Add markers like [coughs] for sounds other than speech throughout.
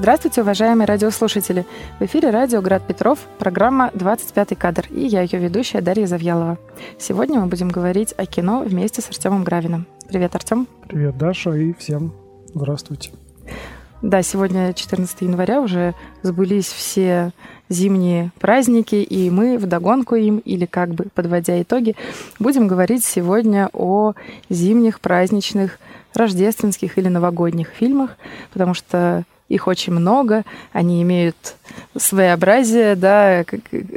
Здравствуйте, уважаемые радиослушатели! В эфире радио «Град Петров», программа «25 кадр» и я, ее ведущая Дарья Завьялова. Сегодня мы будем говорить о кино вместе с Артемом Гравиным. Привет, Артем. Привет, Даша, и всем здравствуйте. Да, сегодня 14 января, уже сбылись все зимние праздники, и мы вдогонку им, или как бы подводя итоги, будем говорить сегодня о зимних праздничных рождественских или новогодних фильмах, потому что их очень много, они имеют своеобразие, да,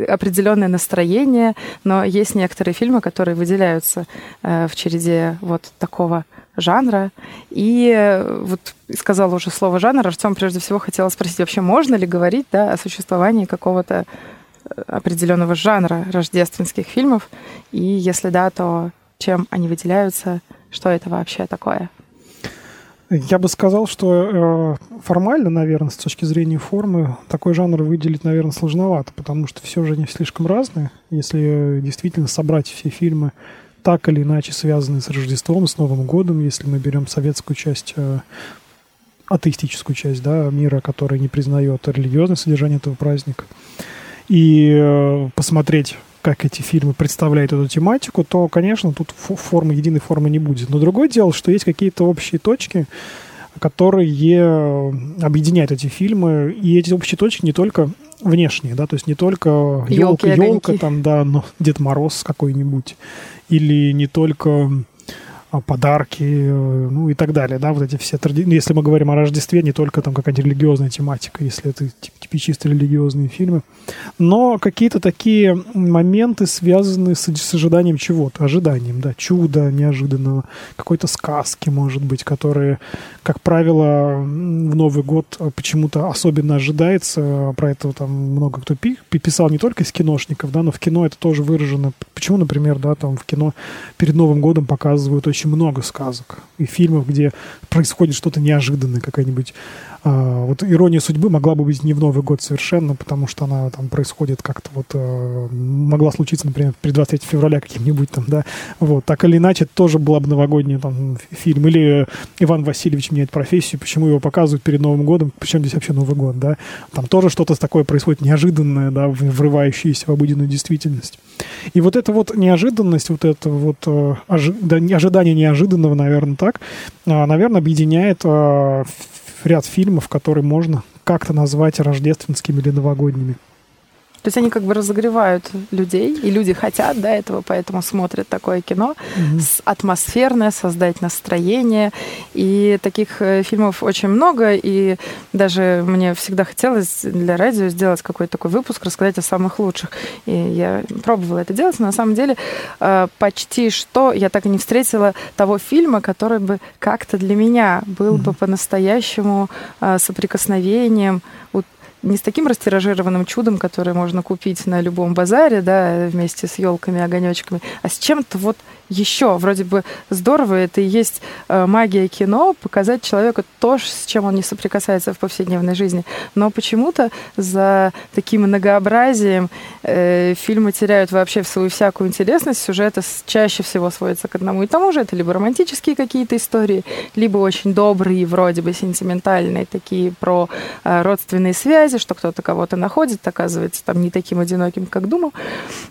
определенное настроение, но есть некоторые фильмы, которые выделяются э, в череде вот такого жанра. И э, вот сказала уже слово жанр, Артем прежде всего хотела спросить, вообще можно ли говорить да, о существовании какого-то э, определенного жанра рождественских фильмов? И если да, то чем они выделяются? Что это вообще такое? Я бы сказал, что э, формально, наверное, с точки зрения формы, такой жанр выделить, наверное, сложновато, потому что все же они слишком разные. Если действительно собрать все фильмы так или иначе связанные с Рождеством, с Новым годом, если мы берем советскую часть, э, атеистическую часть да, мира, которая не признает религиозное содержание этого праздника, и э, посмотреть как эти фильмы представляют эту тематику, то, конечно, тут формы, единой формы не будет. Но другое дело, что есть какие-то общие точки, которые э, объединяют эти фильмы. И эти общие точки не только внешние, да, то есть не только елка, елка там, да, но Дед Мороз какой-нибудь, или не только подарки, э, ну и так далее, да, вот эти все традиции. Ну, если мы говорим о Рождестве, не только там какая-нибудь религиозная тематика, если это типа чисто религиозные фильмы, но какие-то такие моменты связаны с, с ожиданием чего-то, ожиданием, да, чуда неожиданного, какой-то сказки, может быть, которые, как правило, в Новый год почему-то особенно ожидается, про это там много кто писал не только из киношников, да, но в кино это тоже выражено. Почему, например, да, там в кино перед Новым годом показывают очень много сказок и фильмов, где происходит что-то неожиданное, какая-нибудь а, вот ирония судьбы могла бы быть не в Новый год совершенно, потому что она там происходит как-то вот а, могла случиться, например, при 23 февраля каким-нибудь там, да, вот, так или иначе, тоже была бы новогодний там фильм. Или Иван Васильевич меняет профессию, почему его показывают перед Новым годом, причем здесь вообще Новый год, да, там тоже что-то такое происходит неожиданное, да, врывающееся в обыденную действительность. И вот эта вот неожиданность, вот это вот а, ожи, да, ожидание неожиданного, наверное, так, наверное, объединяет ряд фильмов, которые можно как-то назвать рождественскими или новогодними. То есть они как бы разогревают людей, и люди хотят да, этого, поэтому смотрят такое кино, mm-hmm. атмосферное, создать настроение. И таких э, фильмов очень много, и даже мне всегда хотелось для радио сделать какой-то такой выпуск, рассказать о самых лучших. И я пробовала это делать, но на самом деле э, почти что я так и не встретила того фильма, который бы как-то для меня был бы по-настоящему э, соприкосновением не с таким растиражированным чудом, которое можно купить на любом базаре, да, вместе с елками, огонечками, а с чем-то вот еще. Вроде бы здорово, это и есть э, магия кино, показать человеку то, с чем он не соприкасается в повседневной жизни. Но почему-то за таким многообразием э, фильмы теряют вообще в свою всякую интересность. Сюжеты чаще всего сводятся к одному и тому же. Это либо романтические какие-то истории, либо очень добрые, вроде бы сентиментальные, такие про э, родственные связи, что кто-то кого-то находит, оказывается там не таким одиноким, как думал.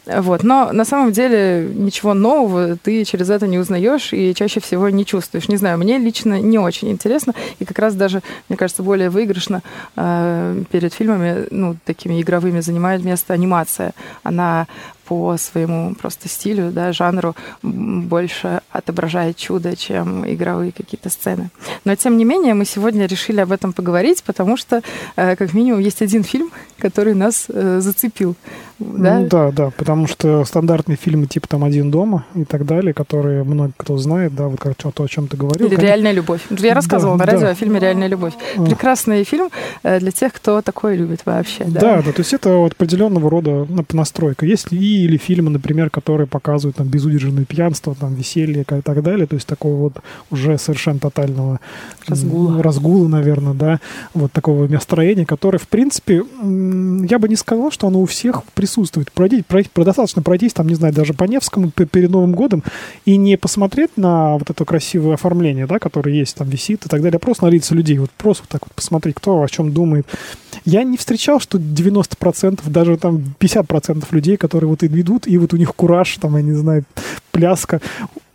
Вот. Но на самом деле ничего нового ты через это не узнаешь и чаще всего не чувствуешь. Не знаю, мне лично не очень интересно, и как раз даже, мне кажется, более выигрышно э, перед фильмами, ну, такими игровыми занимает место анимация. Она по своему просто стилю, да, жанру больше отображает чудо, чем игровые какие-то сцены. Но тем не менее мы сегодня решили об этом поговорить, потому что э, как минимум есть один фильм, который нас э, зацепил. Да? Ну, да, да, потому что стандартные фильмы типа там «Один дома» и так далее, которые много кто знает, да, вот как то, о чем ты говорил. Или «Реальная любовь». Я рассказывала да, на радио да. о фильме «Реальная любовь». А. Прекрасный фильм э, для тех, кто такое любит вообще. Да, да, да то есть это вот определенного рода настройка. Есть и или фильмы, например, которые показывают там безудержное пьянство, там веселье и так далее, то есть такого вот уже совершенно тотального разгула, разгула наверное, да, вот такого настроения, которое, в принципе, я бы не сказал, что оно у всех присутствует. Пройти, пройти, достаточно пройтись, там, не знаю, даже по Невскому перед Новым годом и не посмотреть на вот это красивое оформление, да, которое есть, там висит и так далее, а просто на лица людей, вот просто вот так вот посмотреть, кто о чем думает. Я не встречал, что 90%, даже там 50% людей, которые вот идут, и вот у них кураж, там, я не знаю, пляска,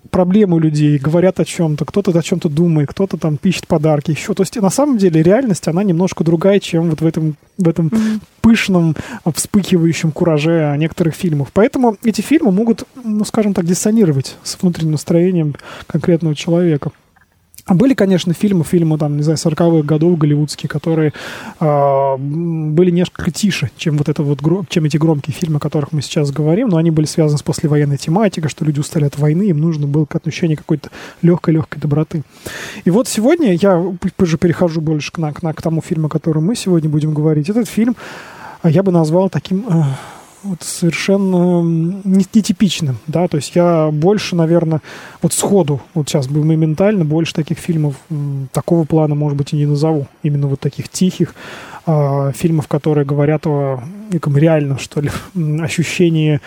проблемы людей, говорят о чем-то, кто-то о чем-то думает, кто-то там пишет подарки, еще. То есть на самом деле реальность, она немножко другая, чем вот в этом, в этом mm-hmm. пышном, вспыхивающем кураже некоторых фильмов. Поэтому эти фильмы могут, ну, скажем так, диссонировать с внутренним настроением конкретного человека. А были, конечно, фильмы, фильмы, там, не знаю, 40-х годов голливудские, которые э, были несколько тише, чем вот это вот, чем эти громкие фильмы, о которых мы сейчас говорим, но они были связаны с послевоенной тематикой, что люди устали от войны, им нужно было отношение какой-то легкой-легкой доброты. И вот сегодня я уже перехожу больше к, на, к, к тому фильму, о котором мы сегодня будем говорить. Этот фильм я бы назвал таким... Э, вот совершенно нетипичным, да, то есть я больше, наверное, вот сходу, вот сейчас бы моментально больше таких фильмов такого плана, может быть, и не назову, именно вот таких тихих, э, фильмов, которые говорят о неком реальном, что ли, [laughs] ощущении,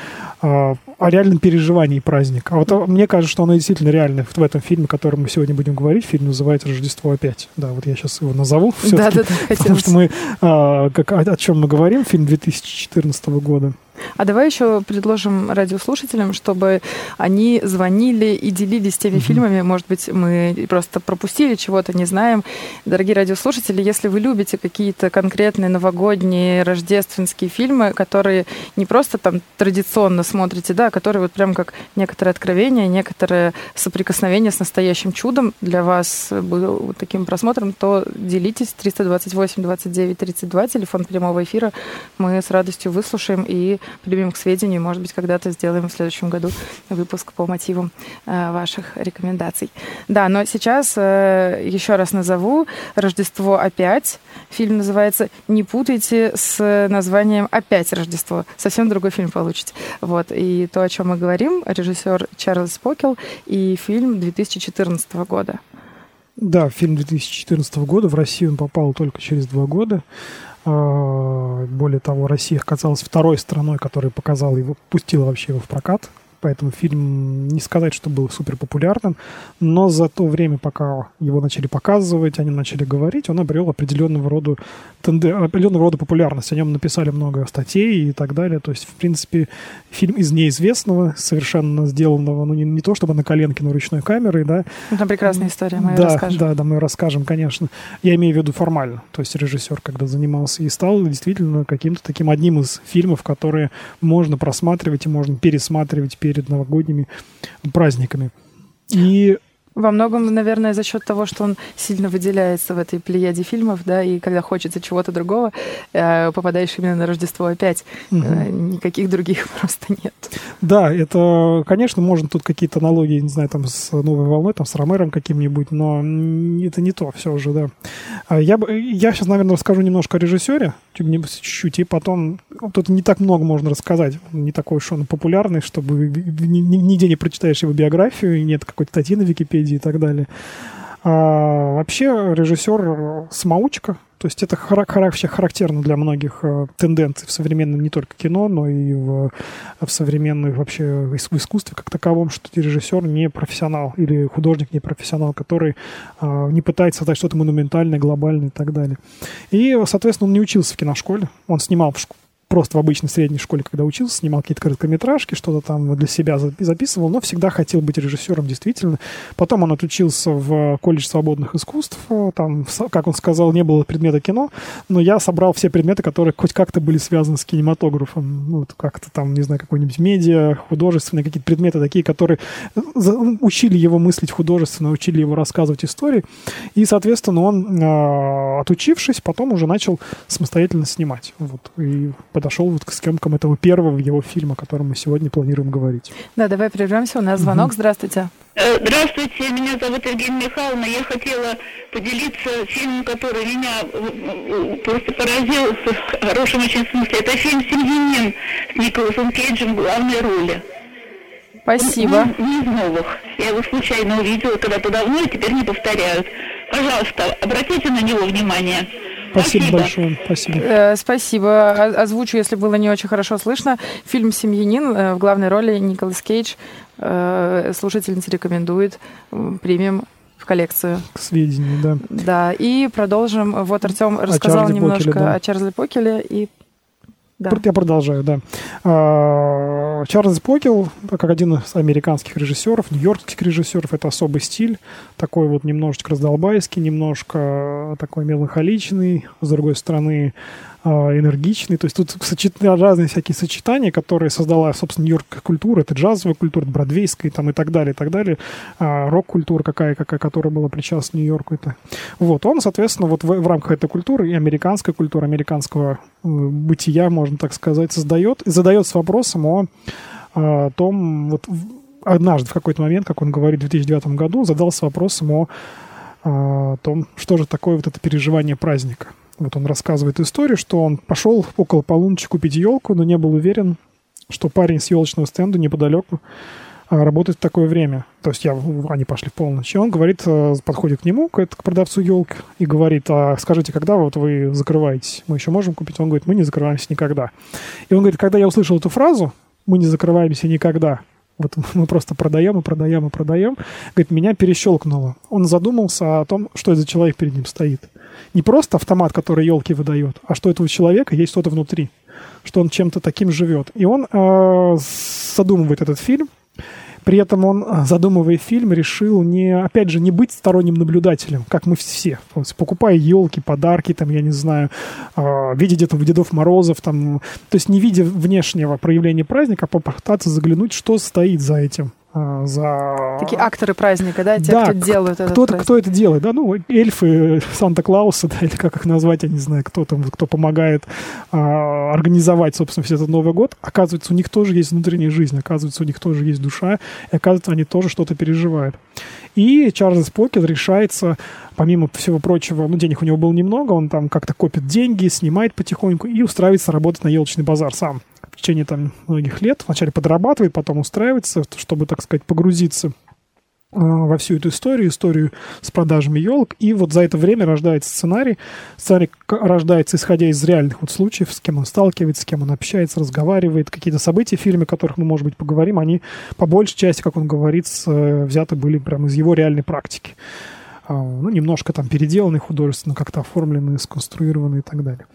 э, о реальном переживании праздника. А вот а, мне кажется, что оно действительно реальное в этом фильме, о котором мы сегодня будем говорить. Фильм называется «Рождество опять». Да, вот я сейчас его назову. Да, да, да. Потому что мы, э, как, о, о чем мы говорим, фильм 2014 года. А давай еще предложим радиослушателям, чтобы они звонили и делились теми угу. фильмами. Может быть, мы просто пропустили чего-то, не знаем. Дорогие радиослушатели, если вы любите какие-то конкретные новогодние, рождественские фильмы, которые не просто там традиционно смотрите, да, а которые вот прям как некоторое откровение, некоторое соприкосновение с настоящим чудом для вас был таким просмотром, то делитесь 328 29 32, телефон прямого эфира. Мы с радостью выслушаем и примем к сведению. Может быть, когда-то сделаем в следующем году выпуск по мотивам э, ваших рекомендаций. Да, но сейчас э, еще раз назову «Рождество опять». Фильм называется «Не путайте» с названием «Опять Рождество». Совсем другой фильм получите. Вот. И то, о чем мы говорим, режиссер Чарльз Покел и фильм 2014 года. Да, фильм 2014 года. В Россию он попал только через два года. А, более того, Россия оказалась второй страной, которая показала его, пустила вообще его в прокат поэтому фильм не сказать, что был супер популярным, но за то время, пока его начали показывать, они начали говорить, он обрел определенного рода, тенде... определенного рода популярность. О нем написали много статей и так далее. То есть, в принципе, фильм из неизвестного, совершенно сделанного, ну, не, не то чтобы на коленке, но ручной камерой, да. Ну, там прекрасная история, мы да, расскажем. Да, да, мы расскажем, конечно. Я имею в виду формально. То есть режиссер, когда занимался и стал действительно каким-то таким одним из фильмов, которые можно просматривать и можно пересматривать, перед новогодними праздниками. И во многом, наверное, за счет того, что он сильно выделяется в этой плеяде фильмов, да, и когда хочется чего-то другого, э, попадаешь именно на Рождество опять. Угу. Никаких других [laughs] просто нет. Да, это, конечно, можно тут какие-то аналогии, не знаю, там с новой волной, там с Ромером каким-нибудь, но это не то все уже, да. А я, я сейчас, наверное, расскажу немножко о режиссере, чуть-чуть, и потом тут не так много можно рассказать, не такой уж он популярный, чтобы нигде не прочитаешь его биографию, нет какой-то статьи на Википедии, Википедии и так далее. А, вообще режиссер самоучка, то есть это вообще характерно для многих э, тенденций в современном не только кино, но и в, в современном вообще искусстве как таковом, что режиссер не профессионал или художник не профессионал, который а, не пытается создать что-то монументальное, глобальное и так далее. И, соответственно, он не учился в киношколе, он снимал в, просто в обычной средней школе, когда учился, снимал какие-то короткометражки, что-то там для себя записывал, но всегда хотел быть режиссером, действительно. Потом он отучился в колледж свободных искусств, там, как он сказал, не было предмета кино, но я собрал все предметы, которые хоть как-то были связаны с кинематографом, ну, как-то там, не знаю, какой-нибудь медиа, художественные какие-то предметы такие, которые учили его мыслить художественно, учили его рассказывать истории, и, соответственно, он, а, отучившись, потом уже начал самостоятельно снимать, вот, и подошел вот к съемкам этого первого его фильма, о котором мы сегодня планируем говорить. Да, давай прервемся. У нас звонок. Угу. Здравствуйте. Э, здравствуйте, меня зовут Евгения Михайловна. Я хотела поделиться фильмом, который меня э, просто поразил в хорошем очень смысле. Это фильм «Семьянин» с Николасом Кейджем в главной роли. Спасибо. Не, не из новых. Я его случайно увидела когда-то давно, и теперь не повторяют. Пожалуйста, обратите на него внимание. Спасибо, большое. Спасибо. Э, спасибо. Озвучу, если было не очень хорошо слышно. Фильм «Семьянин» э, в главной роли Николас Кейдж. Э, слушательница рекомендует. Примем в коллекцию. К сведению, да. Да, и продолжим. Вот Артем рассказал немножко Покеле, да. о Чарльзе Покеле, и да. Я продолжаю, да. А, Чарльз Покел, как один из американских режиссеров, нью-йоркских режиссеров, это особый стиль, такой вот немножечко раздолбайский, немножко такой меланхоличный, с другой стороны энергичный. То есть тут разные всякие сочетания, которые создала, собственно, нью-йоркская культура. Это джазовая культура, это бродвейская там, и так далее, и так далее. А, рок-культура какая, какая, которая была причастна Нью-Йорку. Это. Вот, он, соответственно, вот в, в рамках этой культуры и американской культуры, американского э, бытия, можно так сказать, создает задается вопросом о, о том, вот однажды в какой-то момент, как он говорит, в 2009 году, задался вопросом о, о том, что же такое вот это переживание праздника. Вот он рассказывает историю, что он пошел около полуночи купить елку, но не был уверен, что парень с елочного стенда неподалеку а, работает в такое время. То есть я, они пошли в полночь. И он говорит, э, подходит к нему, к продавцу елки, и говорит, а скажите, когда вот вы закрываетесь? Мы еще можем купить? Он говорит, мы не закрываемся никогда. И он говорит, когда я услышал эту фразу, мы не закрываемся никогда, вот [laughs] мы просто продаем и продаем и продаем. Говорит, меня перещелкнуло. Он задумался о том, что это за человек перед ним стоит не просто автомат, который елки выдает, а что этого человека есть что-то внутри, что он чем-то таким живет. И он э, задумывает этот фильм, при этом он, э, задумывая фильм, решил не, опять же, не быть сторонним наблюдателем, как мы все. Покупая елки, подарки, там, я не знаю, э, видя где-то Дедов Морозов, там, то есть не видя внешнего проявления праздника, попытаться заглянуть, что стоит за этим. А, за... Такие акторы праздника, да, те, да, кто делают это. Кто, кто это делает, да, ну, эльфы Санта-Клауса, [laughs] да, или как их назвать, я не знаю, кто там, кто помогает а, организовать, собственно, весь этот Новый год. Оказывается, у них тоже есть внутренняя жизнь, оказывается, у них тоже есть душа, и оказывается, они тоже что-то переживают. И Чарльз Покер решается, помимо всего прочего, ну, денег у него было немного, он там как-то копит деньги, снимает потихоньку и устраивается работать на елочный базар сам в течение там многих лет. Вначале подрабатывает, потом устраивается, чтобы, так сказать, погрузиться э, во всю эту историю, историю с продажами елок. И вот за это время рождается сценарий. Сценарий рождается, исходя из реальных вот случаев, с кем он сталкивается, с кем он общается, разговаривает. Какие-то события в фильме, о которых мы, может быть, поговорим, они по большей части, как он говорит, э, взяты были прямо из его реальной практики. А, ну, немножко там переделаны художественно, как-то оформлены, сконструированы и так далее.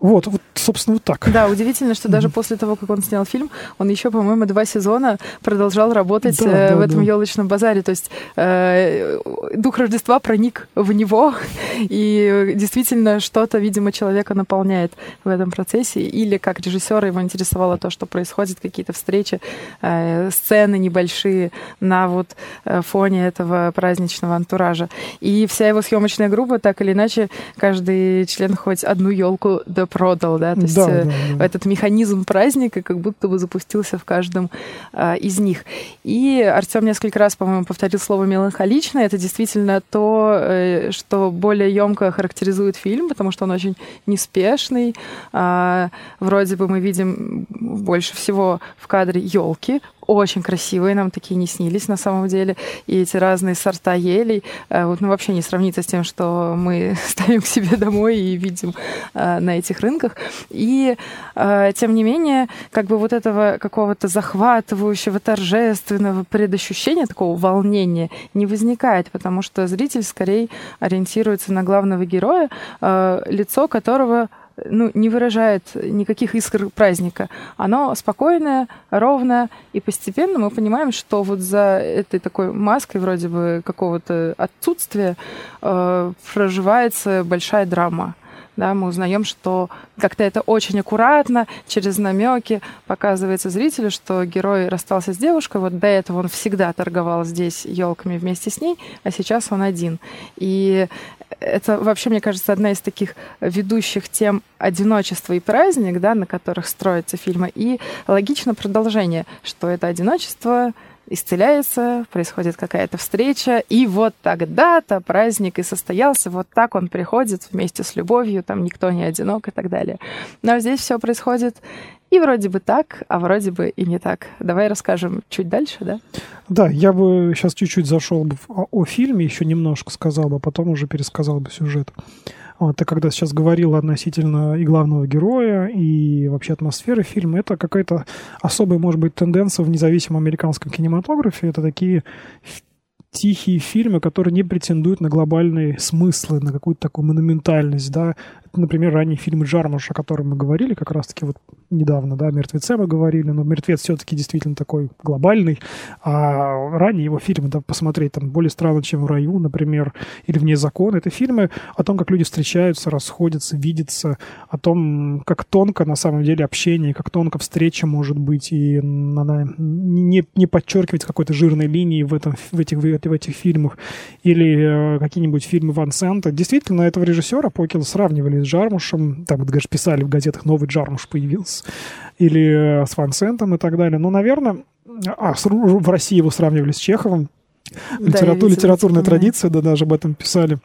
Вот, вот, собственно, вот так. Да, удивительно, что даже mm-hmm. после того, как он снял фильм, он еще, по-моему, два сезона продолжал работать да, э, да, в этом да. елочном базаре. То есть э, дух Рождества проник в него, [laughs] и действительно что-то, видимо, человека наполняет в этом процессе. Или как режиссера его интересовало то, что происходит, какие-то встречи, э, сцены небольшие на вот э, фоне этого праздничного антуража. И вся его съемочная группа, так или иначе, каждый член хоть одну елку до продал, да, то есть да, э, да, да. этот механизм праздника как будто бы запустился в каждом а, из них. И Артем несколько раз, по-моему, повторил слово меланхолично. Это действительно то, э, что более емко характеризует фильм, потому что он очень неспешный. А, вроде бы мы видим больше всего в кадре елки, очень красивые, нам такие не снились на самом деле. И эти разные сорта елей, э, вот, ну, вообще не сравнится с тем, что мы [laughs] ставим к себе домой и видим э, на этих рынках. И, э, тем не менее, как бы вот этого какого-то захватывающего, торжественного предощущения, такого волнения не возникает, потому что зритель скорее ориентируется на главного героя, лицо которого ну, не выражает никаких искр праздника. Оно спокойное, ровное, и постепенно мы понимаем, что вот за этой такой маской вроде бы какого-то отсутствия э, проживается большая драма да, мы узнаем, что как-то это очень аккуратно, через намеки показывается зрителю, что герой расстался с девушкой, вот до этого он всегда торговал здесь елками вместе с ней, а сейчас он один. И это вообще, мне кажется, одна из таких ведущих тем одиночество и праздник, да, на которых строятся фильмы. И логично продолжение, что это одиночество исцеляется, происходит какая-то встреча, и вот тогда-то праздник и состоялся, вот так он приходит вместе с любовью, там никто не одинок и так далее. Но здесь все происходит и вроде бы так, а вроде бы и не так. Давай расскажем чуть дальше, да? Да, я бы сейчас чуть-чуть зашел бы о, о фильме, еще немножко сказал бы, а потом уже пересказал бы сюжет. Ты когда сейчас говорил относительно и главного героя, и вообще атмосферы фильма, это какая-то особая, может быть, тенденция в независимом американском кинематографе. Это такие тихие фильмы, которые не претендуют на глобальные смыслы, на какую-то такую монументальность, да, например, ранние фильмы Джармуша, о котором мы говорили как раз-таки вот недавно, да, «Мертвеце» мы говорили, но «Мертвец» все-таки действительно такой глобальный, а ранние его фильмы, да, посмотреть, там, «Более странно, чем в раю», например, или «Вне закона», это фильмы о том, как люди встречаются, расходятся, видятся, о том, как тонко на самом деле общение, как тонко встреча может быть, и она не, не подчеркивает какой-то жирной линии в, этом, в, этих, в этих фильмах, или э, какие-нибудь фильмы Ван Сента. Действительно, этого режиссера Покила сравнивали с Джармушем, там, даже писали в газетах, новый Джармуш появился, или э, с Вансентом и так далее. Ну, наверное, а, в России его сравнивали с Чеховым. Да, Литератур, литературная традиция, да, даже об этом писали.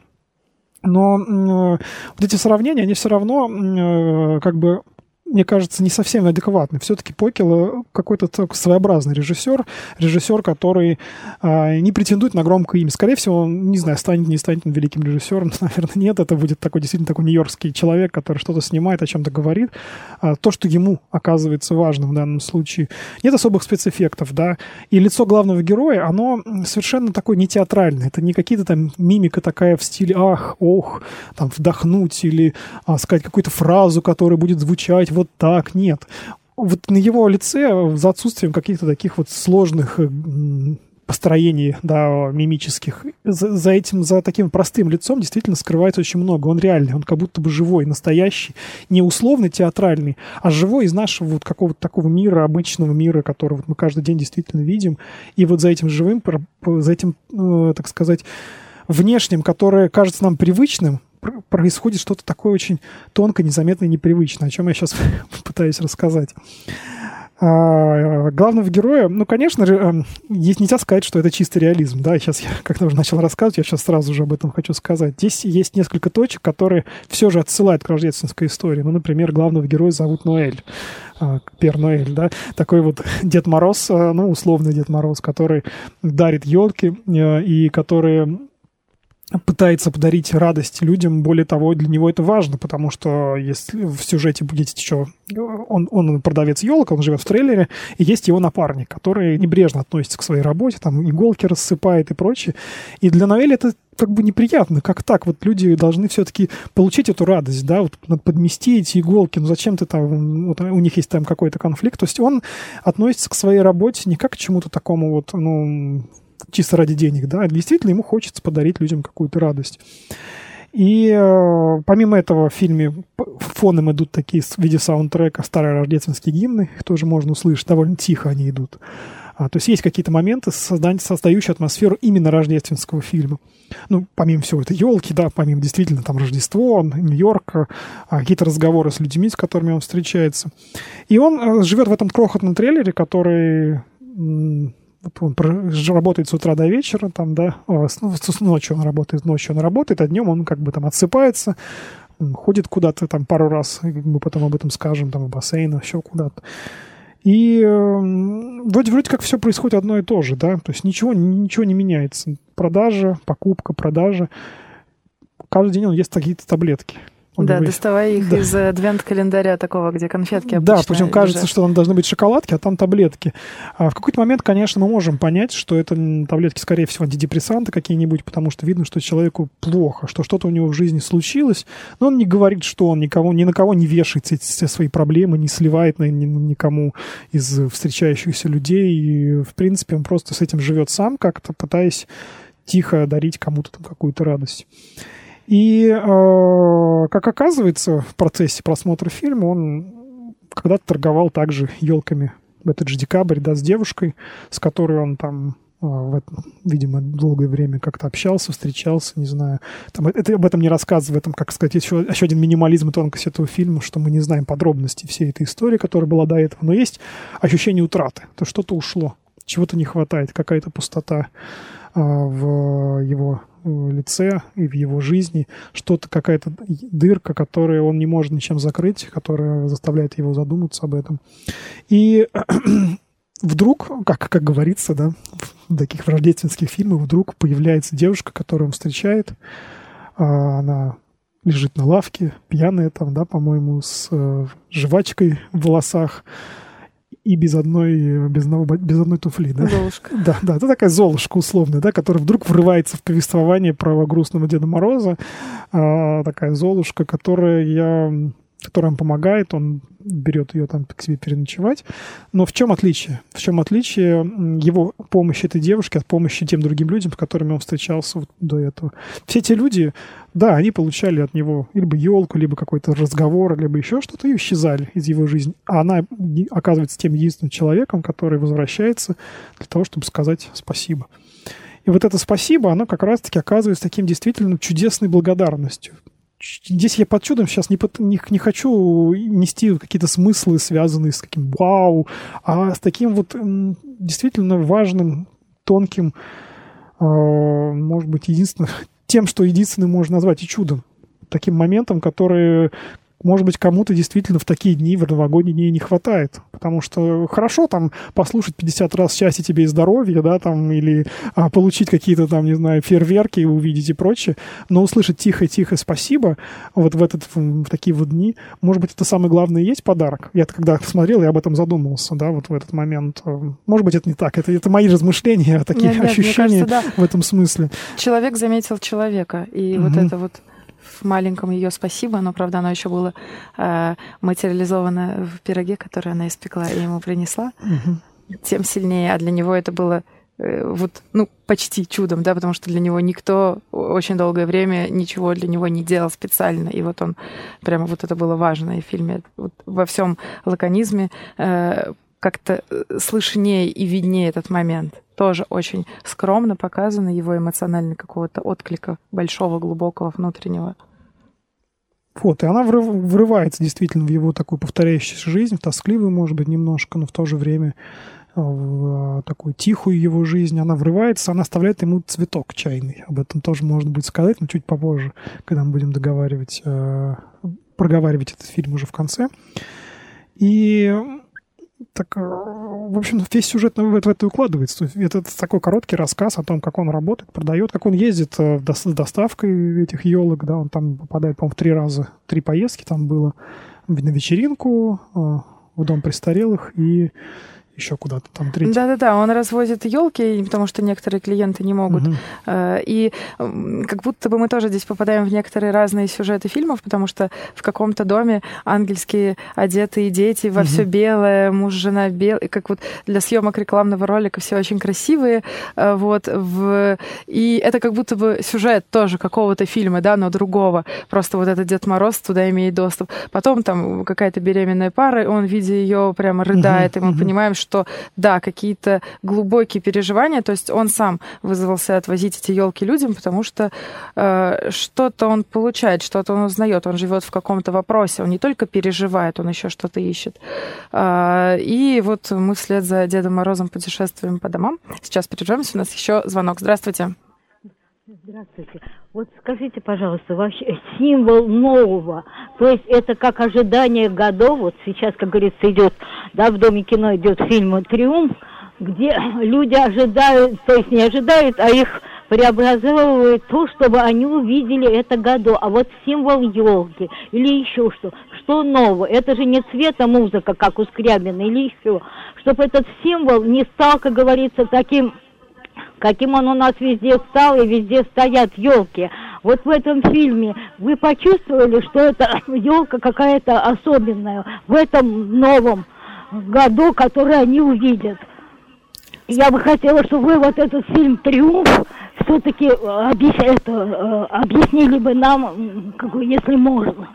Но э, вот эти сравнения, они все равно э, как бы мне кажется, не совсем адекватный. Все-таки Покел какой-то своеобразный режиссер, режиссер, который э, не претендует на громкое имя. Скорее всего, он, не знаю, станет, не станет он великим режиссером, [laughs] наверное, нет. Это будет такой действительно такой нью-йоркский человек, который что-то снимает, о чем-то говорит. А, то, что ему оказывается важным в данном случае. Нет особых спецэффектов, да. И лицо главного героя, оно совершенно такое не театральное. Это не какие-то там мимика такая в стиле «ах», «ох», там вдохнуть или а, сказать какую-то фразу, которая будет звучать вот так, нет. Вот на его лице, за отсутствием каких-то таких вот сложных э, построений, да, мимических, за, за этим, за таким простым лицом действительно скрывается очень много. Он реальный, он как будто бы живой, настоящий, не условный, театральный, а живой из нашего вот какого-то такого мира, обычного мира, который вот мы каждый день действительно видим. И вот за этим живым, за этим, э, так сказать, внешним, которое кажется нам привычным, происходит что-то такое очень тонко, незаметное, непривычное, о чем я сейчас [laughs] пытаюсь рассказать. А, главного героя, ну, конечно же, эм, есть нельзя сказать, что это чистый реализм, да, сейчас я, когда уже начал рассказывать, я сейчас сразу же об этом хочу сказать. Здесь есть несколько точек, которые все же отсылают к рождественской истории. Ну, например, главного героя зовут Ноэль, а, Пер Ноэль, да, такой вот [laughs] Дед Мороз, э, ну, условный Дед Мороз, который дарит елки э, и который пытается подарить радость людям. Более того, для него это важно, потому что если в сюжете будет еще... Он, он продавец елок, он живет в трейлере, и есть его напарник, который небрежно относится к своей работе, там иголки рассыпает и прочее. И для Ноэля это как бы неприятно, как так? Вот люди должны все-таки получить эту радость, да, вот надо подмести эти иголки, ну зачем ты там, вот у них есть там какой-то конфликт, то есть он относится к своей работе не как к чему-то такому вот, ну, чисто ради денег, да, действительно ему хочется подарить людям какую-то радость. И э, помимо этого в фильме фоном идут такие в виде саундтрека старые рождественские гимны, их тоже можно услышать, довольно тихо они идут. А, то есть есть какие-то моменты, создающие атмосферу именно рождественского фильма. Ну, помимо всего, это елки, да, помимо действительно там Рождество, Нью-Йорк, а, какие-то разговоры с людьми, с которыми он встречается. И он э, живет в этом крохотном трейлере, который он работает с утра до вечера, там, да, ну, с ночью он работает, ночью он работает, а днем он как бы там отсыпается, ходит куда-то там пару раз, мы потом об этом скажем, там, в бассейн, еще куда-то. И э, вроде, вроде как все происходит одно и то же, да, то есть ничего, ничего не меняется. Продажа, покупка, продажа. Каждый день он ест какие-то таблетки. Да, доставай их да. из адвент-календаря такого, где конфетки обычно Да, причем кажется, лежат. что там должны быть шоколадки, а там таблетки. А в какой-то момент, конечно, мы можем понять, что это таблетки, скорее всего, антидепрессанты какие-нибудь, потому что видно, что человеку плохо, что что-то у него в жизни случилось, но он не говорит, что он никого, ни на кого не вешает все свои проблемы, не сливает на никому из встречающихся людей, и, в принципе, он просто с этим живет сам как-то, пытаясь тихо дарить кому-то там какую-то радость. И, э, как оказывается, в процессе просмотра фильма он когда-то торговал также елками в этот же декабрь, да, с девушкой, с которой он там э, в этом, видимо, долгое время как-то общался, встречался, не знаю. Там, это об этом не рассказывает, там, как сказать, еще, еще один минимализм и тонкость этого фильма, что мы не знаем подробностей всей этой истории, которая была до этого, но есть ощущение утраты, то что-то ушло, чего-то не хватает, какая-то пустота в его Э, лице и в его жизни что-то, какая-то дырка, которую он не может ничем закрыть, которая заставляет его задуматься об этом. И [clears throat] вдруг, как, как говорится, да, в таких рождественских фильмах, вдруг появляется девушка, которую он встречает. А, она лежит на лавке, пьяная там, да, по-моему, с э, жвачкой в волосах и без одной, без одного, без одной туфли, да? Золушка. [laughs] Да, да, это такая Золушка условная, да, которая вдруг врывается в повествование про грустного Деда Мороза. А, такая Золушка, которая я которая им помогает, он берет ее там к себе переночевать. Но в чем отличие? В чем отличие его помощи этой девушки от помощи тем другим людям, с которыми он встречался вот до этого? Все эти люди, да, они получали от него либо елку, либо какой-то разговор, либо еще что-то, и исчезали из его жизни. А она оказывается тем единственным человеком, который возвращается для того, чтобы сказать спасибо. И вот это спасибо, оно как раз-таки оказывается таким действительно чудесной благодарностью здесь я под чудом сейчас не, не, не хочу нести какие-то смыслы, связанные с каким вау, а с таким вот действительно важным, тонким, э, может быть, единственным, [laughs] тем, что единственным можно назвать и чудом. Таким моментом, который может быть, кому-то действительно в такие дни, в новогодние дни не хватает. Потому что хорошо там послушать 50 раз счастье тебе и здоровье, да, там, или а, получить какие-то там, не знаю, фейерверки увидеть и прочее, но услышать тихо-тихо спасибо вот в, этот, в, такие вот дни, может быть, это самый главный и есть подарок. Я когда смотрел, я об этом задумался, да, вот в этот момент. Может быть, это не так, это, это мои размышления, [laughs] такие нет, нет, ощущения кажется, да. в этом смысле. Человек заметил человека, и угу. вот это вот в маленьком ее спасибо, но, правда, оно еще было э, материализовано в пироге, который она испекла и ему принесла, угу. тем сильнее. А для него это было э, вот, ну, почти чудом, да, потому что для него никто очень долгое время ничего для него не делал специально. И вот он, прямо вот это было важно и в фильме. Вот во всем лаконизме э, как-то э, слышнее и виднее этот момент тоже очень скромно показано его эмоциональный какого-то отклика большого, глубокого, внутреннего. Вот, и она врывается действительно в его такую повторяющуюся жизнь, в тоскливую, может быть, немножко, но в то же время э, в такую тихую его жизнь. Она врывается, она оставляет ему цветок чайный. Об этом тоже можно будет сказать, но чуть попозже, когда мы будем договаривать, э, проговаривать этот фильм уже в конце. И так, э, в общем, весь сюжет в это, в это укладывается. Это такой короткий рассказ о том, как он работает, продает, как он ездит э, с доставкой этих елок, да, он там попадает, по-моему, в три раза, три поездки там было на вечеринку, э, в дом престарелых и еще куда-то там третий. Да-да-да, он развозит елки, потому что некоторые клиенты не могут. Угу. И как будто бы мы тоже здесь попадаем в некоторые разные сюжеты фильмов, потому что в каком-то доме ангельские одетые дети во угу. все белое, муж, жена белый, как вот для съемок рекламного ролика все очень красивые, э, вот в и это как будто бы сюжет тоже какого-то фильма, да, но другого. Просто вот этот Дед Мороз туда имеет доступ. Потом там какая-то беременная пара, он видя ее прямо рыдает, угу. и мы угу. понимаем, что что да, какие-то глубокие переживания, то есть он сам вызвался отвозить эти елки людям, потому что э, что-то он получает, что-то он узнает, он живет в каком-то вопросе, он не только переживает, он еще что-то ищет. Э, и вот мы вслед за Дедом Морозом путешествуем по домам. Сейчас прервемся, у нас еще звонок. Здравствуйте. Здравствуйте. Вот скажите, пожалуйста, вообще символ нового, то есть это как ожидание годов, вот сейчас, как говорится, идет, да, в Доме кино идет фильм «Триумф», где люди ожидают, то есть не ожидают, а их преобразовывают то, чтобы они увидели это году. А вот символ елки или еще что, что нового, это же не цвета музыка, как у Скрябина или еще, чтобы этот символ не стал, как говорится, таким каким он у нас везде стал и везде стоят елки. Вот в этом фильме вы почувствовали, что это [coughs] елка какая-то особенная в этом новом году, который они увидят. Я бы хотела, чтобы вы вот этот фильм «Триумф» все-таки объяснили бы нам, если можно.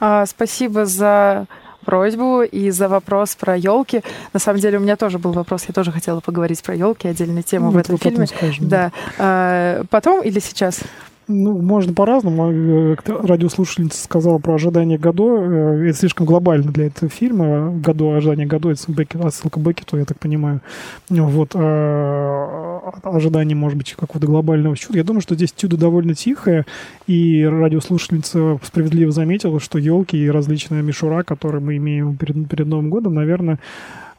А, спасибо за просьбу и за вопрос про елки. На самом деле у меня тоже был вопрос, я тоже хотела поговорить про елки, отдельная тема ну, в этом фильме. Скажем, да. да. А, потом или сейчас? Ну, можно по-разному. Э, радиослушательница сказала про ожидание Годо. Э, это слишком глобально для этого фильма. Годо, ожидание Годо, это отсылка Беккету, я так понимаю. Вот. А, ожидание, может быть, какого-то глобального чуда. Я думаю, что здесь чудо довольно тихое, и радиослушательница справедливо заметила, что елки и различная мишура, которые мы имеем перед, перед Новым годом, наверное,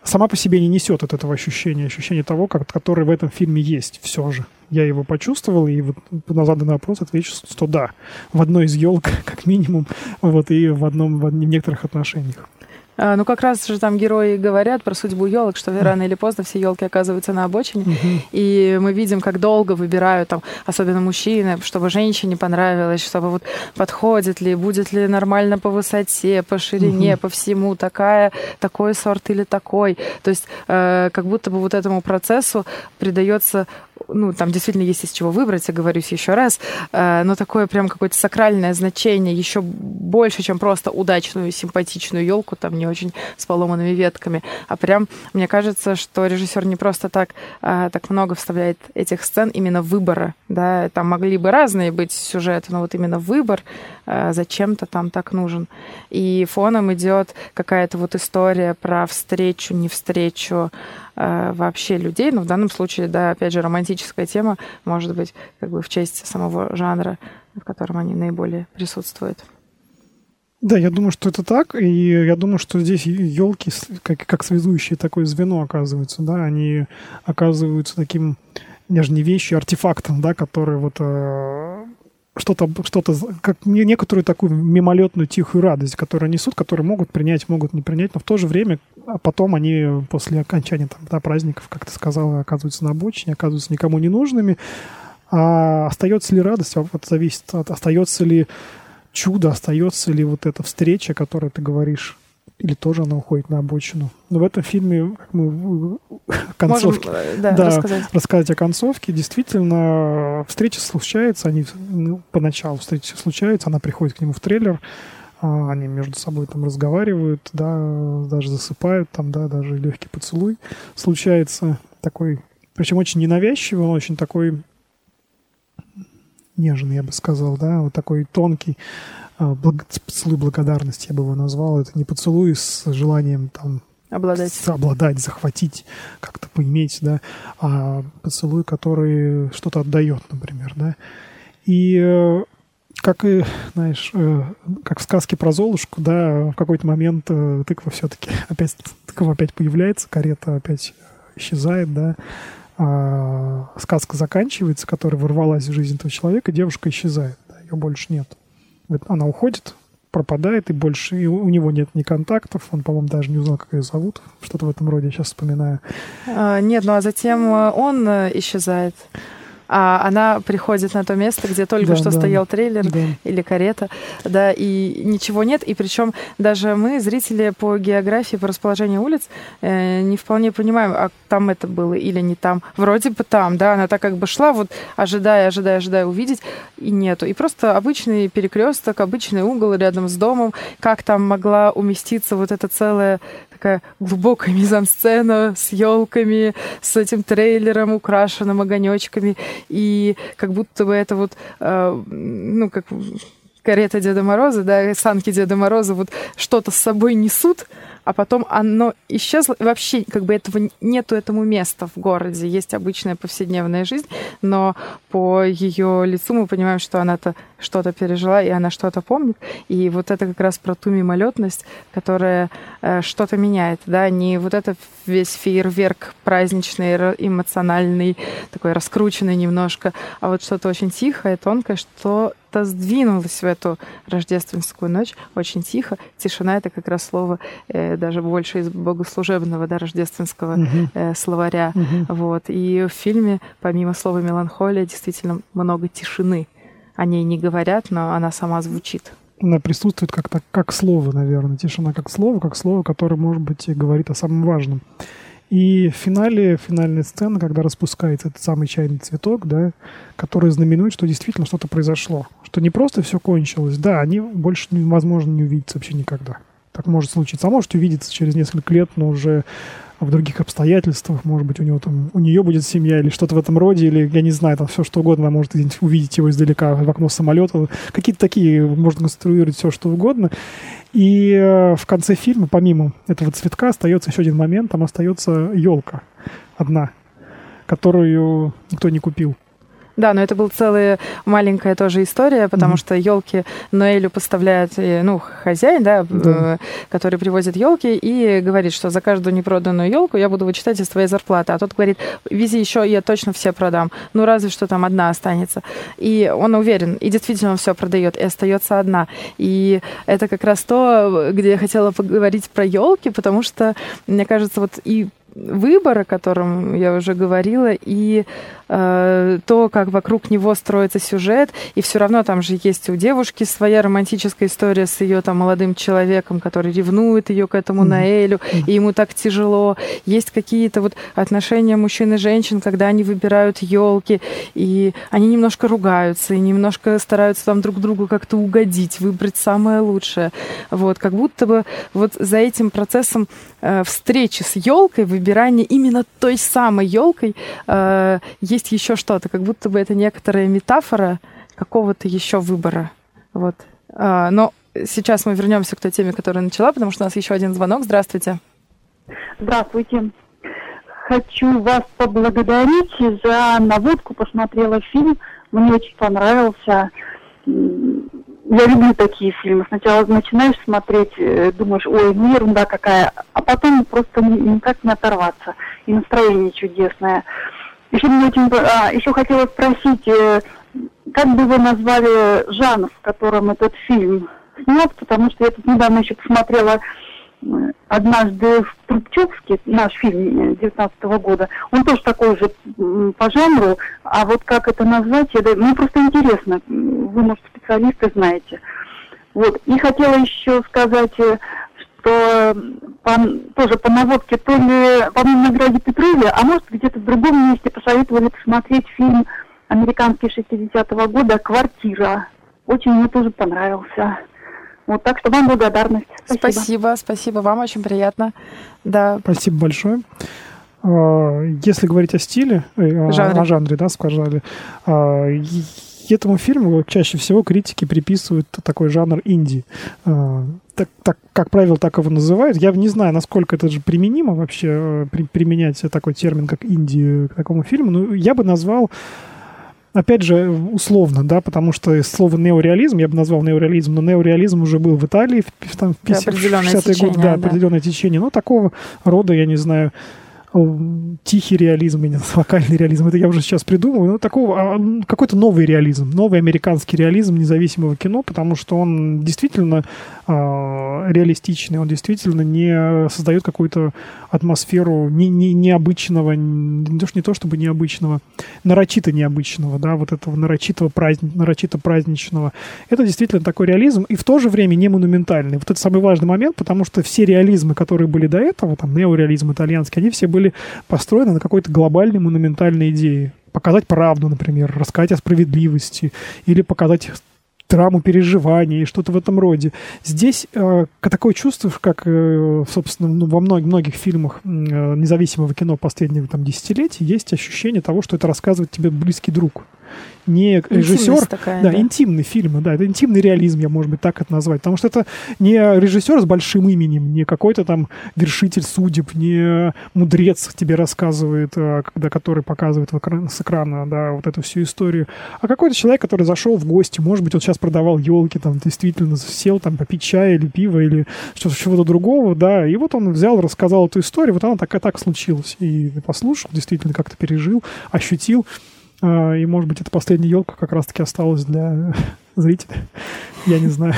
сама по себе не несет от этого ощущения, ощущения того, как, которое в этом фильме есть все же. Я его почувствовал, и вот на заданный вопрос отвечу, что да, в одной из елок, [laughs] как минимум, вот, и в одном, в некоторых отношениях. А, ну, как раз же там герои говорят про судьбу елок, что рано или поздно все елки оказываются на обочине. Uh-huh. И мы видим, как долго выбирают, там, особенно мужчины, чтобы женщине понравилось, чтобы вот подходит ли, будет ли нормально по высоте, по ширине, uh-huh. по всему, такая, такой сорт или такой. То есть э, как будто бы вот этому процессу придается ну, там действительно есть из чего выбрать, оговорюсь еще раз, э, но такое прям какое-то сакральное значение, еще больше, чем просто удачную, симпатичную елку, там не очень с поломанными ветками, а прям, мне кажется, что режиссер не просто так, а, так много вставляет этих сцен именно выбора, да, там могли бы разные быть сюжеты, но вот именно выбор э, зачем-то там так нужен. И фоном идет какая-то вот история про встречу, не встречу, Э, вообще людей, но в данном случае, да, опять же, романтическая тема может быть как бы в честь самого жанра, в котором они наиболее присутствуют. Да, я думаю, что это так, и я думаю, что здесь елки как, как связующее такое звено оказываются, да, они оказываются таким, даже не вещью, артефактом, да, который вот э, что-то, что-то, как некоторую такую мимолетную тихую радость, которую несут, которые могут принять, могут не принять, но в то же время, а потом они после окончания там, да, праздников, как ты сказала, оказываются на обочине, оказываются никому не нужными. А остается ли радость, а вот зависит от, остается ли чудо, остается ли вот эта встреча, о которой ты говоришь, или тоже она уходит на обочину. Но в этом фильме, как мы концовке, Можем, э, да, да, рассказать. рассказать о концовке, действительно, встреча случается, они ну, поначалу встреча случается, она приходит к нему в трейлер, а, они между собой там разговаривают, да, даже засыпают, там, да, даже легкий поцелуй случается такой, причем очень ненавязчивый, он очень такой нежный, я бы сказал, да, вот такой тонкий. Поцелуй благодарности, я бы его назвал. Это не поцелуй с желанием там обладать, обладать захватить, как-то поиметь, да, а поцелуй, который что-то отдает, например, да. И э, как и, знаешь, э, как в сказке про Золушку, да, в какой-то момент э, тыква все-таки [laughs] опять, тыква опять появляется, карета опять исчезает, да, а сказка заканчивается, которая ворвалась в жизнь этого человека, девушка исчезает, да, ее больше нет она уходит, пропадает, и больше и у него нет ни контактов, он, по-моему, даже не узнал, как ее зовут, что-то в этом роде, сейчас вспоминаю. А, нет, ну а затем э, он э, исчезает а она приходит на то место, где только да, что да, стоял трейлер да. или карета, да, и ничего нет. И причем даже мы, зрители по географии, по расположению улиц, э, не вполне понимаем, а там это было или не там. Вроде бы там, да, она так как бы шла, вот ожидая, ожидая, ожидая увидеть, и нету. И просто обычный перекресток, обычный угол рядом с домом, как там могла уместиться вот эта целая такая глубокая мизансцена с елками, с этим трейлером, украшенным огонечками. И как будто бы это вот, э, ну, как карета Деда Мороза, да, санки Деда Мороза вот что-то с собой несут, а потом оно исчезло. Вообще, как бы этого нету этому места в городе. Есть обычная повседневная жизнь, но по ее лицу мы понимаем, что она-то что-то пережила, и она что-то помнит. И вот это как раз про ту мимолетность, которая э, что-то меняет, да, не вот это весь фейерверк праздничный, эмоциональный, такой раскрученный немножко, а вот что-то очень тихое, тонкое, что то сдвинулось в эту рождественскую ночь очень тихо. Тишина — это как раз слово э, даже больше из богослужебного, да, рождественского uh-huh. э, словаря. Uh-huh. Вот. И в фильме, помимо слова «меланхолия», действительно много тишины. О ней не говорят, но она сама звучит. Она присутствует как, как, слово, наверное. Тишина как слово, как слово, которое, может быть, говорит о самом важном. И в финале, финальная сцена, когда распускается этот самый чайный цветок, да, который знаменует, что действительно что-то произошло. Что не просто все кончилось, да, они больше невозможно не увидеться вообще никогда. Так может случиться. А может увидеться через несколько лет, но уже в других обстоятельствах, может быть, у него там, у нее будет семья или что-то в этом роде, или, я не знаю, там все что угодно, она может увидеть его издалека в окно самолета. Какие-то такие, можно конструировать все что угодно. И э, в конце фильма, помимо этого цветка, остается еще один момент, там остается елка одна, которую никто не купил. Да, но это была целая маленькая тоже история, потому mm-hmm. что елки Ноэлю поставляет, э, ну, хозяин, да. Э, который привозит елки и говорит, что за каждую непроданную елку я буду вычитать из твоей зарплаты. А тот говорит, вези еще, я точно все продам. Ну, разве что там одна останется. И он уверен, и действительно он все продает, и остается одна. И это как раз то, где я хотела поговорить про елки, потому что, мне кажется, вот и выбор, о котором я уже говорила, и э, то, как вокруг него строится сюжет, и все равно там же есть у девушки своя романтическая история с ее там молодым человеком, который ревнует ее к этому mm-hmm. Наэлю, mm-hmm. и ему так тяжело. Есть какие-то вот отношения мужчин и женщин, когда они выбирают елки, и они немножко ругаются, и немножко стараются там друг другу как-то угодить, выбрать самое лучшее. Вот, как будто бы вот за этим процессом э, встречи с елкой, выбирания именно той самой елкой э, есть еще что-то, как будто бы это некоторая метафора какого-то еще выбора. Вот. А, но сейчас мы вернемся к той теме, которую начала, потому что у нас еще один звонок. Здравствуйте. Здравствуйте. Хочу вас поблагодарить за наводку. Посмотрела фильм. Мне очень понравился. Я люблю такие фильмы. Сначала начинаешь смотреть, э, думаешь, ой, ну ерунда какая, а потом просто никак не оторваться. И настроение чудесное. Еще, мне очень, а, еще хотела спросить, э, как бы вы назвали жанр, в котором этот фильм снят, потому что я тут недавно еще посмотрела однажды в Трубчевске, наш фильм 19 -го года, он тоже такой же по жанру, а вот как это назвать, я, мне просто интересно, вы, может, специалисты знаете. Вот, и хотела еще сказать, э, что по, тоже по наводке то ли по награде Петрове, а может где-то в другом месте посоветовали посмотреть фильм американский 60-го года «Квартира». Очень мне тоже понравился. Вот, так что вам благодарность. Спасибо. Спасибо, спасибо вам, очень приятно. Да. Спасибо большое. А, если говорить о стиле, э, жанре. о жанре, да, сказали, а, этому фильму чаще всего критики приписывают такой жанр инди. А, так, так, как правило, так его называют. Я не знаю, насколько это же применимо вообще э, при, применять такой термин, как инди к такому фильму. Но я бы назвал Опять же, условно, да, потому что слово неореализм, я бы назвал неореализм, но неореализм уже был в Италии в, там, в 50-е годы, да, да, определенное течение. Но такого рода, я не знаю, тихий реализм, или [laughs] локальный реализм, это я уже сейчас придумываю, но такого, а, какой-то новый реализм, новый американский реализм независимого кино, потому что он действительно э, реалистичный, он действительно не создает какую-то атмосферу не, не, необычного, не, не то чтобы необычного, нарочито необычного, да, вот этого нарочитого праздни, нарочито праздничного. Это действительно такой реализм, и в то же время не монументальный. Вот это самый важный момент, потому что все реализмы, которые были до этого, там, неореализм итальянский, они все были были построены на какой-то глобальной монументальной идее. Показать правду, например, рассказать о справедливости или показать драму переживаний что-то в этом роде. Здесь э, такое чувство, как, э, собственно, ну, во многих, многих фильмах э, независимого кино последних там, десятилетий, есть ощущение того, что это рассказывает тебе близкий друг не режиссер, такая, да, да, интимный фильм, да, это интимный реализм, я, может быть, так это назвать, потому что это не режиссер с большим именем, не какой-то там вершитель судеб, не мудрец тебе рассказывает, а, когда который показывает в экран, с экрана, да, вот эту всю историю, а какой-то человек, который зашел в гости, может быть, он сейчас продавал елки, там, действительно сел там попить чай или пиво или что-то чего-то другого, да, и вот он взял, рассказал эту историю, вот она так и так случилась, и послушал, действительно как-то пережил, ощутил, и, может быть, эта последняя елка как раз-таки осталась для [laughs] зрителя. Я не знаю.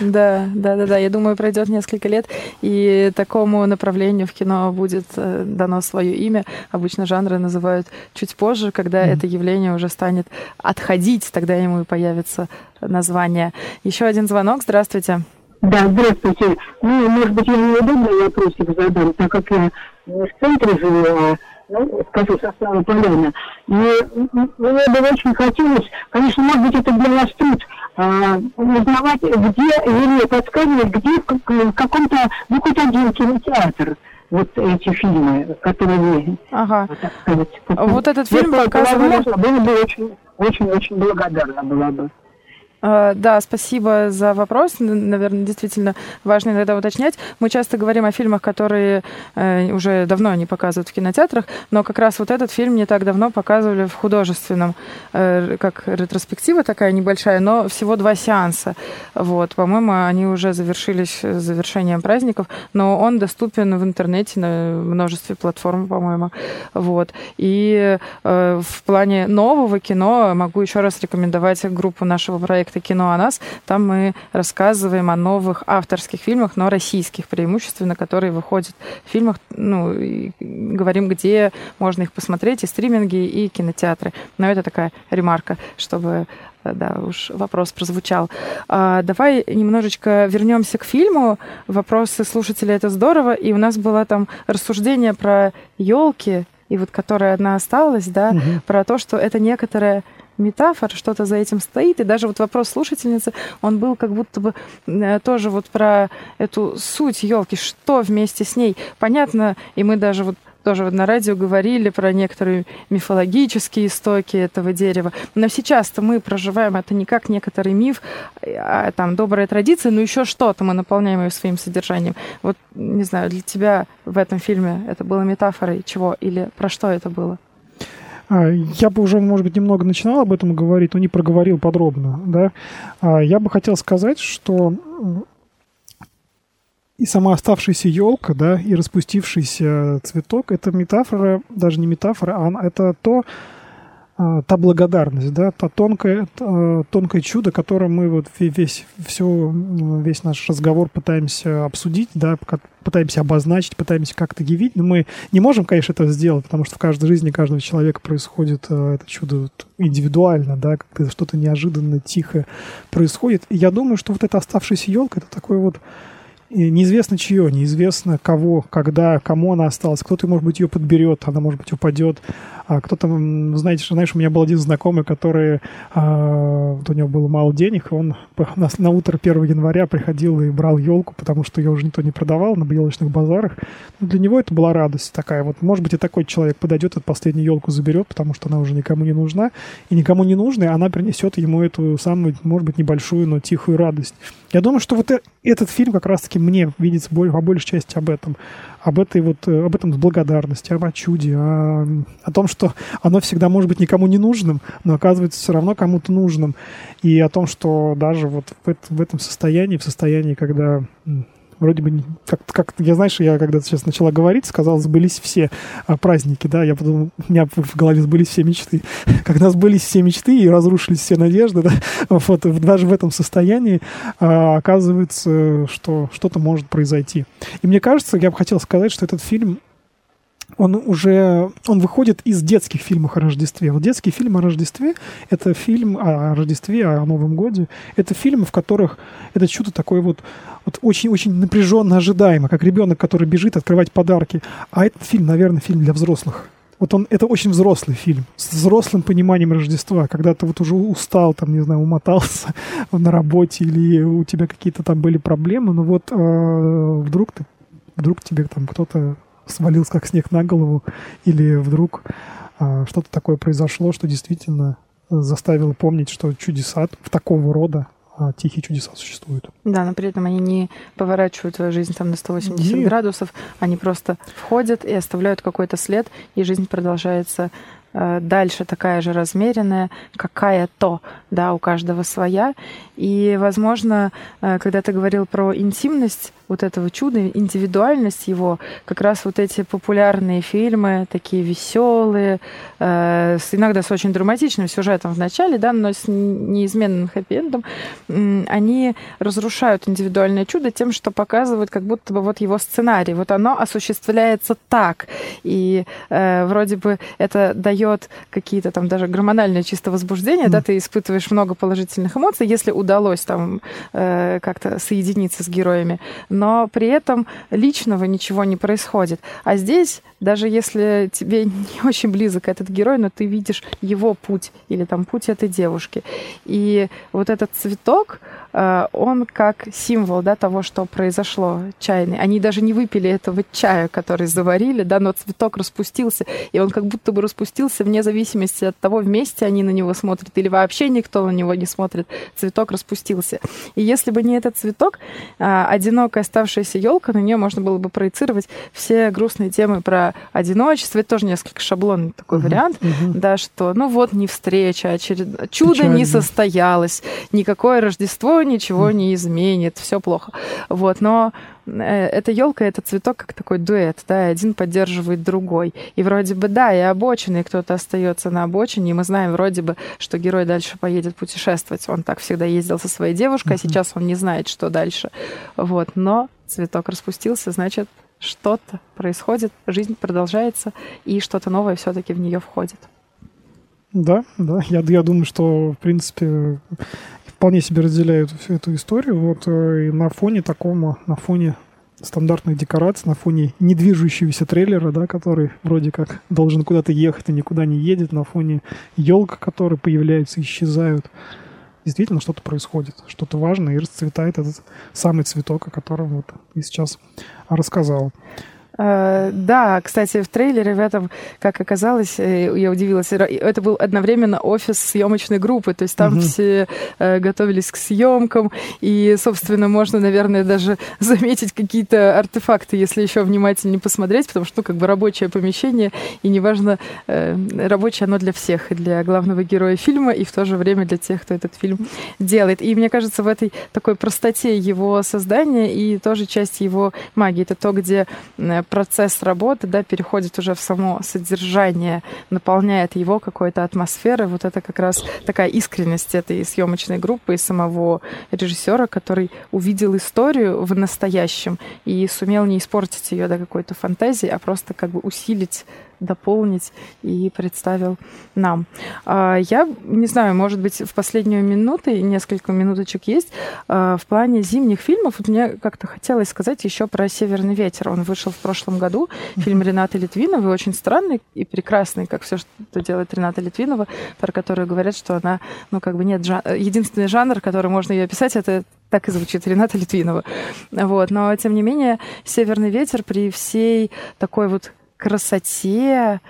Да, да, да, да. Я думаю, пройдет несколько лет, и такому направлению в кино будет э, дано свое имя. Обычно жанры называют чуть позже, когда mm. это явление уже станет отходить, тогда ему и появится название. Еще один звонок. Здравствуйте. Да, здравствуйте. Ну, может быть, я неудобный вопросик задам, так как я не в центре живу, а ну, скажу, со Старого Поляна. И мне бы очень хотелось, конечно, может быть, это для вас труд, а, узнавать, где, или подсказывать, где в, каком-то, ну, хоть один кинотеатр вот эти фильмы, которые вы, ага. так сказать, вот этот фильм показывали... Возможно, было бы очень, очень, очень благодарна была бы. А, да, спасибо за вопрос. Наверное, действительно важно иногда уточнять. Мы часто говорим о фильмах, которые э, уже давно не показывают в кинотеатрах, но как раз вот этот фильм не так давно показывали в художественном, э, как ретроспектива такая небольшая, но всего два сеанса. Вот, по-моему, они уже завершились завершением праздников, но он доступен в интернете на множестве платформ, по-моему. Вот. И э, в плане нового кино могу еще раз рекомендовать группу нашего проекта проекта «Кино о нас». Там мы рассказываем о новых авторских фильмах, но российских преимущественно, которые выходят в фильмах. Ну, и говорим, где можно их посмотреть, и стриминги, и кинотеатры. Но это такая ремарка, чтобы да, уж вопрос прозвучал. А, давай немножечко вернемся к фильму. Вопросы слушателей это здорово. И у нас было там рассуждение про елки, и вот которая одна осталась, да, угу. про то, что это некоторая метафора, что-то за этим стоит. И даже вот вопрос слушательницы, он был как будто бы э, тоже вот про эту суть елки, что вместе с ней. Понятно, и мы даже вот тоже вот на радио говорили про некоторые мифологические истоки этого дерева. Но сейчас-то мы проживаем это не как некоторый миф, а там добрая традиция, но еще что-то мы наполняем ее своим содержанием. Вот, не знаю, для тебя в этом фильме это было метафорой чего или про что это было? А, я бы уже, может быть, немного начинал об этом говорить, но не проговорил подробно. Да? А, я бы хотел сказать, что и сама оставшаяся елка, да, и распустившийся цветок, это метафора, даже не метафора, а это то, та благодарность, да, та тонкое, тонкое чудо, которое мы вот весь, все, весь наш разговор пытаемся обсудить, да, пытаемся обозначить, пытаемся как-то явить, но мы не можем, конечно, это сделать, потому что в каждой жизни каждого человека происходит э, это чудо индивидуально, да, как что-то неожиданно, тихо происходит. И я думаю, что вот эта оставшаяся елка, это такой вот неизвестно чье, неизвестно кого, когда, кому она осталась. Кто-то, может быть, ее подберет, она, может быть, упадет. А кто-то, знаете, знаешь, у меня был один знакомый, который, а, вот у него было мало денег, и он на, на утро 1 января приходил и брал елку, потому что ее уже никто не продавал на елочных базарах. Но для него это была радость такая. Вот, может быть, и такой человек подойдет, эту последнюю елку заберет, потому что она уже никому не нужна. И никому не нужна, и она принесет ему эту самую, может быть, небольшую, но тихую радость. Я думаю, что вот э, этот фильм как раз-таки мне видится по большей части об этом. Об этой вот, э, об этом благодарности, об чуде, о, о том, что оно всегда может быть никому не нужным, но оказывается все равно кому-то нужным. И о том, что даже вот в, в этом состоянии, в состоянии, когда вроде бы, как, как я, знаешь, я когда сейчас начала говорить, сказал, сбылись все а, праздники, да, я подумал, у меня в голове сбылись все мечты. [laughs] Когда сбылись все мечты и разрушились все надежды, да, [laughs] вот, даже в этом состоянии а, оказывается, что что-то может произойти. И мне кажется, я бы хотел сказать, что этот фильм он уже он выходит из детских фильмов о Рождестве. Вот детский фильм о Рождестве — это фильм о Рождестве, о Новом Годе. Это фильмы, в которых это чудо такое вот вот очень-очень напряженно ожидаемо, как ребенок, который бежит открывать подарки. А этот фильм, наверное, фильм для взрослых. Вот он, это очень взрослый фильм, с взрослым пониманием Рождества, когда ты вот уже устал, там, не знаю, умотался [laughs] на работе или у тебя какие-то там были проблемы, но вот э, вдруг ты, вдруг тебе там кто-то свалился как снег на голову, или вдруг э, что-то такое произошло, что действительно заставило помнить, что чудеса в такого рода а тихие чудеса существуют. Да, но при этом они не поворачивают твою жизнь там на 180 Нет. градусов, они просто входят и оставляют какой-то след, и жизнь продолжается э, дальше такая же размеренная, какая-то, да, у каждого своя. И, возможно, э, когда ты говорил про интимность вот этого чуда, индивидуальность его, как раз вот эти популярные фильмы, такие веселые, э, с, иногда с очень драматичным сюжетом в начале, да, но с неизменным хэппи-эндом, э, они разрушают индивидуальное чудо тем, что показывают как будто бы вот его сценарий, вот оно осуществляется так, и э, вроде бы это дает какие-то там даже гормональные чисто возбуждения, mm. да, ты испытываешь много положительных эмоций, если удалось там э, как-то соединиться с героями, но при этом личного ничего не происходит. А здесь, даже если тебе [laughs] не очень близок этот герой, но ты видишь его путь или там путь этой девушки. И вот этот цветок, он как символ да, того, что произошло чайный. Они даже не выпили этого чая, который заварили, да, но цветок распустился, и он как будто бы распустился вне зависимости от того, вместе они на него смотрят или вообще никто на него не смотрит. Цветок распустился. И если бы не этот цветок, э, одинокая оставшаяся елка, на нее можно было бы проецировать все грустные темы про одиночество. Это тоже несколько шаблонный такой uh-huh, вариант, uh-huh. да, что ну вот не встреча, очеред... чудо Печально. не состоялось, никакое Рождество ничего uh-huh. не изменит, все плохо. Вот, но э, эта елка, это цветок как такой дуэт, да, один поддерживает другой. И вроде бы, да, и обочины, и кто-то остается на обочине, и мы знаем вроде бы, что герой дальше поедет путешествовать. Он так всегда ездил со своей девушкой, а сейчас он не знает, что дальше. Вот, но цветок распустился, значит, что-то происходит, жизнь продолжается, и что-то новое все-таки в нее входит. Да, да, я, я думаю, что, в принципе, вполне себе разделяют всю эту историю. Вот э, и на фоне такому, на фоне стандартных декораций, на фоне недвижущегося трейлера, да, который вроде как должен куда-то ехать и никуда не едет, на фоне елка, которые появляются, исчезают действительно что-то происходит, что-то важное, и расцветает этот самый цветок, о котором вот ты сейчас рассказал. Э, да, кстати, в трейлере в этом, как оказалось, э, я удивилась, это был одновременно офис съемочной группы, то есть там угу. все э, готовились к съемкам, и, собственно, можно, наверное, даже [laughs] заметить какие-то артефакты, если еще внимательнее посмотреть, потому что, ну, как бы рабочее помещение, и неважно, рабочее оно для всех, и для главного героя фильма, и в то же время для тех, кто этот фильм делает. И мне кажется, в этой такой простоте его создания и тоже часть его магии, это то, где процесс работы да, переходит уже в само содержание, наполняет его какой-то атмосферой. Вот это как раз такая искренность этой съемочной группы и самого режиссера, который увидел историю в настоящем и сумел не испортить ее до какой-то фантазии, а просто как бы усилить дополнить и представил нам. А, я не знаю, может быть, в последнюю минуту, несколько минуточек есть, а, в плане зимних фильмов, вот мне как-то хотелось сказать еще про «Северный ветер». Он вышел в прошлом году, фильм Ренаты Литвиновой, очень странный и прекрасный, как все, что делает Рената Литвинова, про которую говорят, что она, ну, как бы нет, жан... единственный жанр, который можно ее описать, это так и звучит Рената Литвинова. Вот. Но, тем не менее, «Северный ветер» при всей такой вот красоте,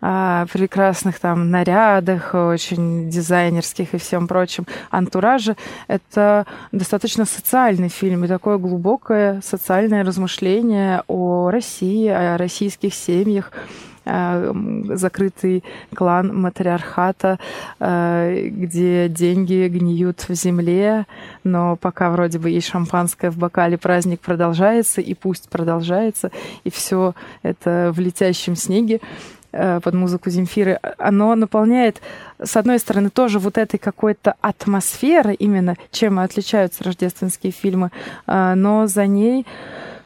прекрасных там нарядах, очень дизайнерских и всем прочем антураже. Это достаточно социальный фильм и такое глубокое социальное размышление о России, о российских семьях, закрытый клан матриархата, где деньги гниют в земле, но пока вроде бы есть шампанское в бокале, праздник продолжается, и пусть продолжается, и все это в летящем снеге э, под музыку Земфиры, оно наполняет, с одной стороны, тоже вот этой какой-то атмосферой, именно чем отличаются рождественские фильмы, э, но за ней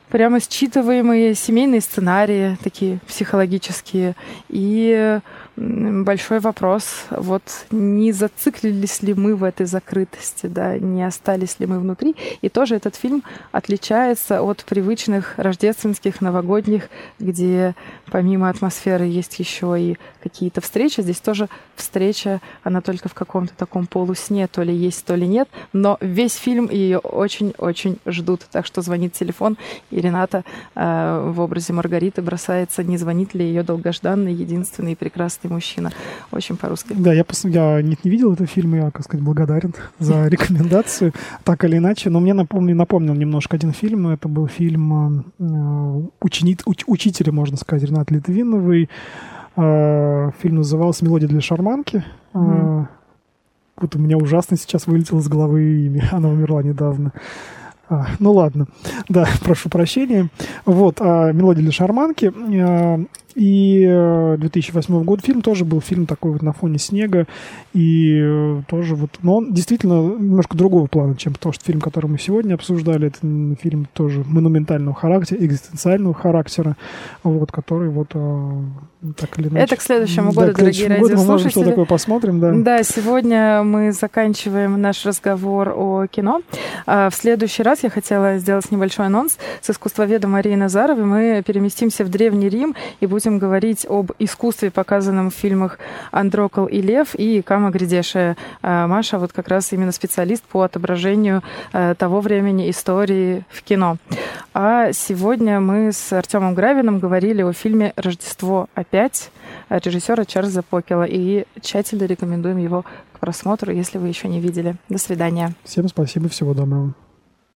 прямо считываемые семейные сценарии, такие психологические, и большой вопрос, вот не зациклились ли мы в этой закрытости, да, не остались ли мы внутри. И тоже этот фильм отличается от привычных рождественских, новогодних, где помимо атмосферы есть еще и какие-то встречи. Здесь тоже встреча, она только в каком-то таком полусне, то ли есть, то ли нет, но весь фильм ее очень-очень ждут. Так что звонит телефон, и Рената э, в образе Маргариты бросается, не звонит ли ее долгожданный, единственный прекрасный прекрасный мужчина. Очень по-русски. Да, я, я нет, не видел этот фильм, я, как сказать, благодарен [laughs] за [laughs] рекомендацию, так или иначе. Но мне напомнил, напомнил немножко один фильм. Это был фильм э, учениц, уч, учителя, можно сказать, Ренат Литвиновой. Э, фильм назывался «Мелодия для шарманки». Mm. Вот у меня ужасно сейчас вылетело с головы имя. [laughs] Она умерла недавно. А, ну ладно, да, прошу прощения. Вот, а, «Мелодия для шарманки». А, и 2008 э, год фильм тоже был фильм такой вот на фоне снега. И э, тоже вот... Но он действительно немножко другого плана, чем то, что фильм, который мы сегодня обсуждали. Это фильм тоже монументального характера, экзистенциального характера, вот, который вот э, так или иначе... Это к следующему году, да, к дорогие году. Мы можем что такое посмотрим, да. Да, сегодня мы заканчиваем наш разговор о кино. А в следующий раз я хотела сделать небольшой анонс. С искусствоведом Марией Назаровой мы переместимся в Древний Рим и будем говорить об искусстве, показанном в фильмах «Андрокол и Лев» и «Кама Гридеша». А Маша вот как раз именно специалист по отображению э, того времени истории в кино. А сегодня мы с Артемом Гравиным говорили о фильме «Рождество опять» режиссера Чарльза Покела и тщательно рекомендуем его к просмотру, если вы еще не видели. До свидания. Всем спасибо, всего доброго.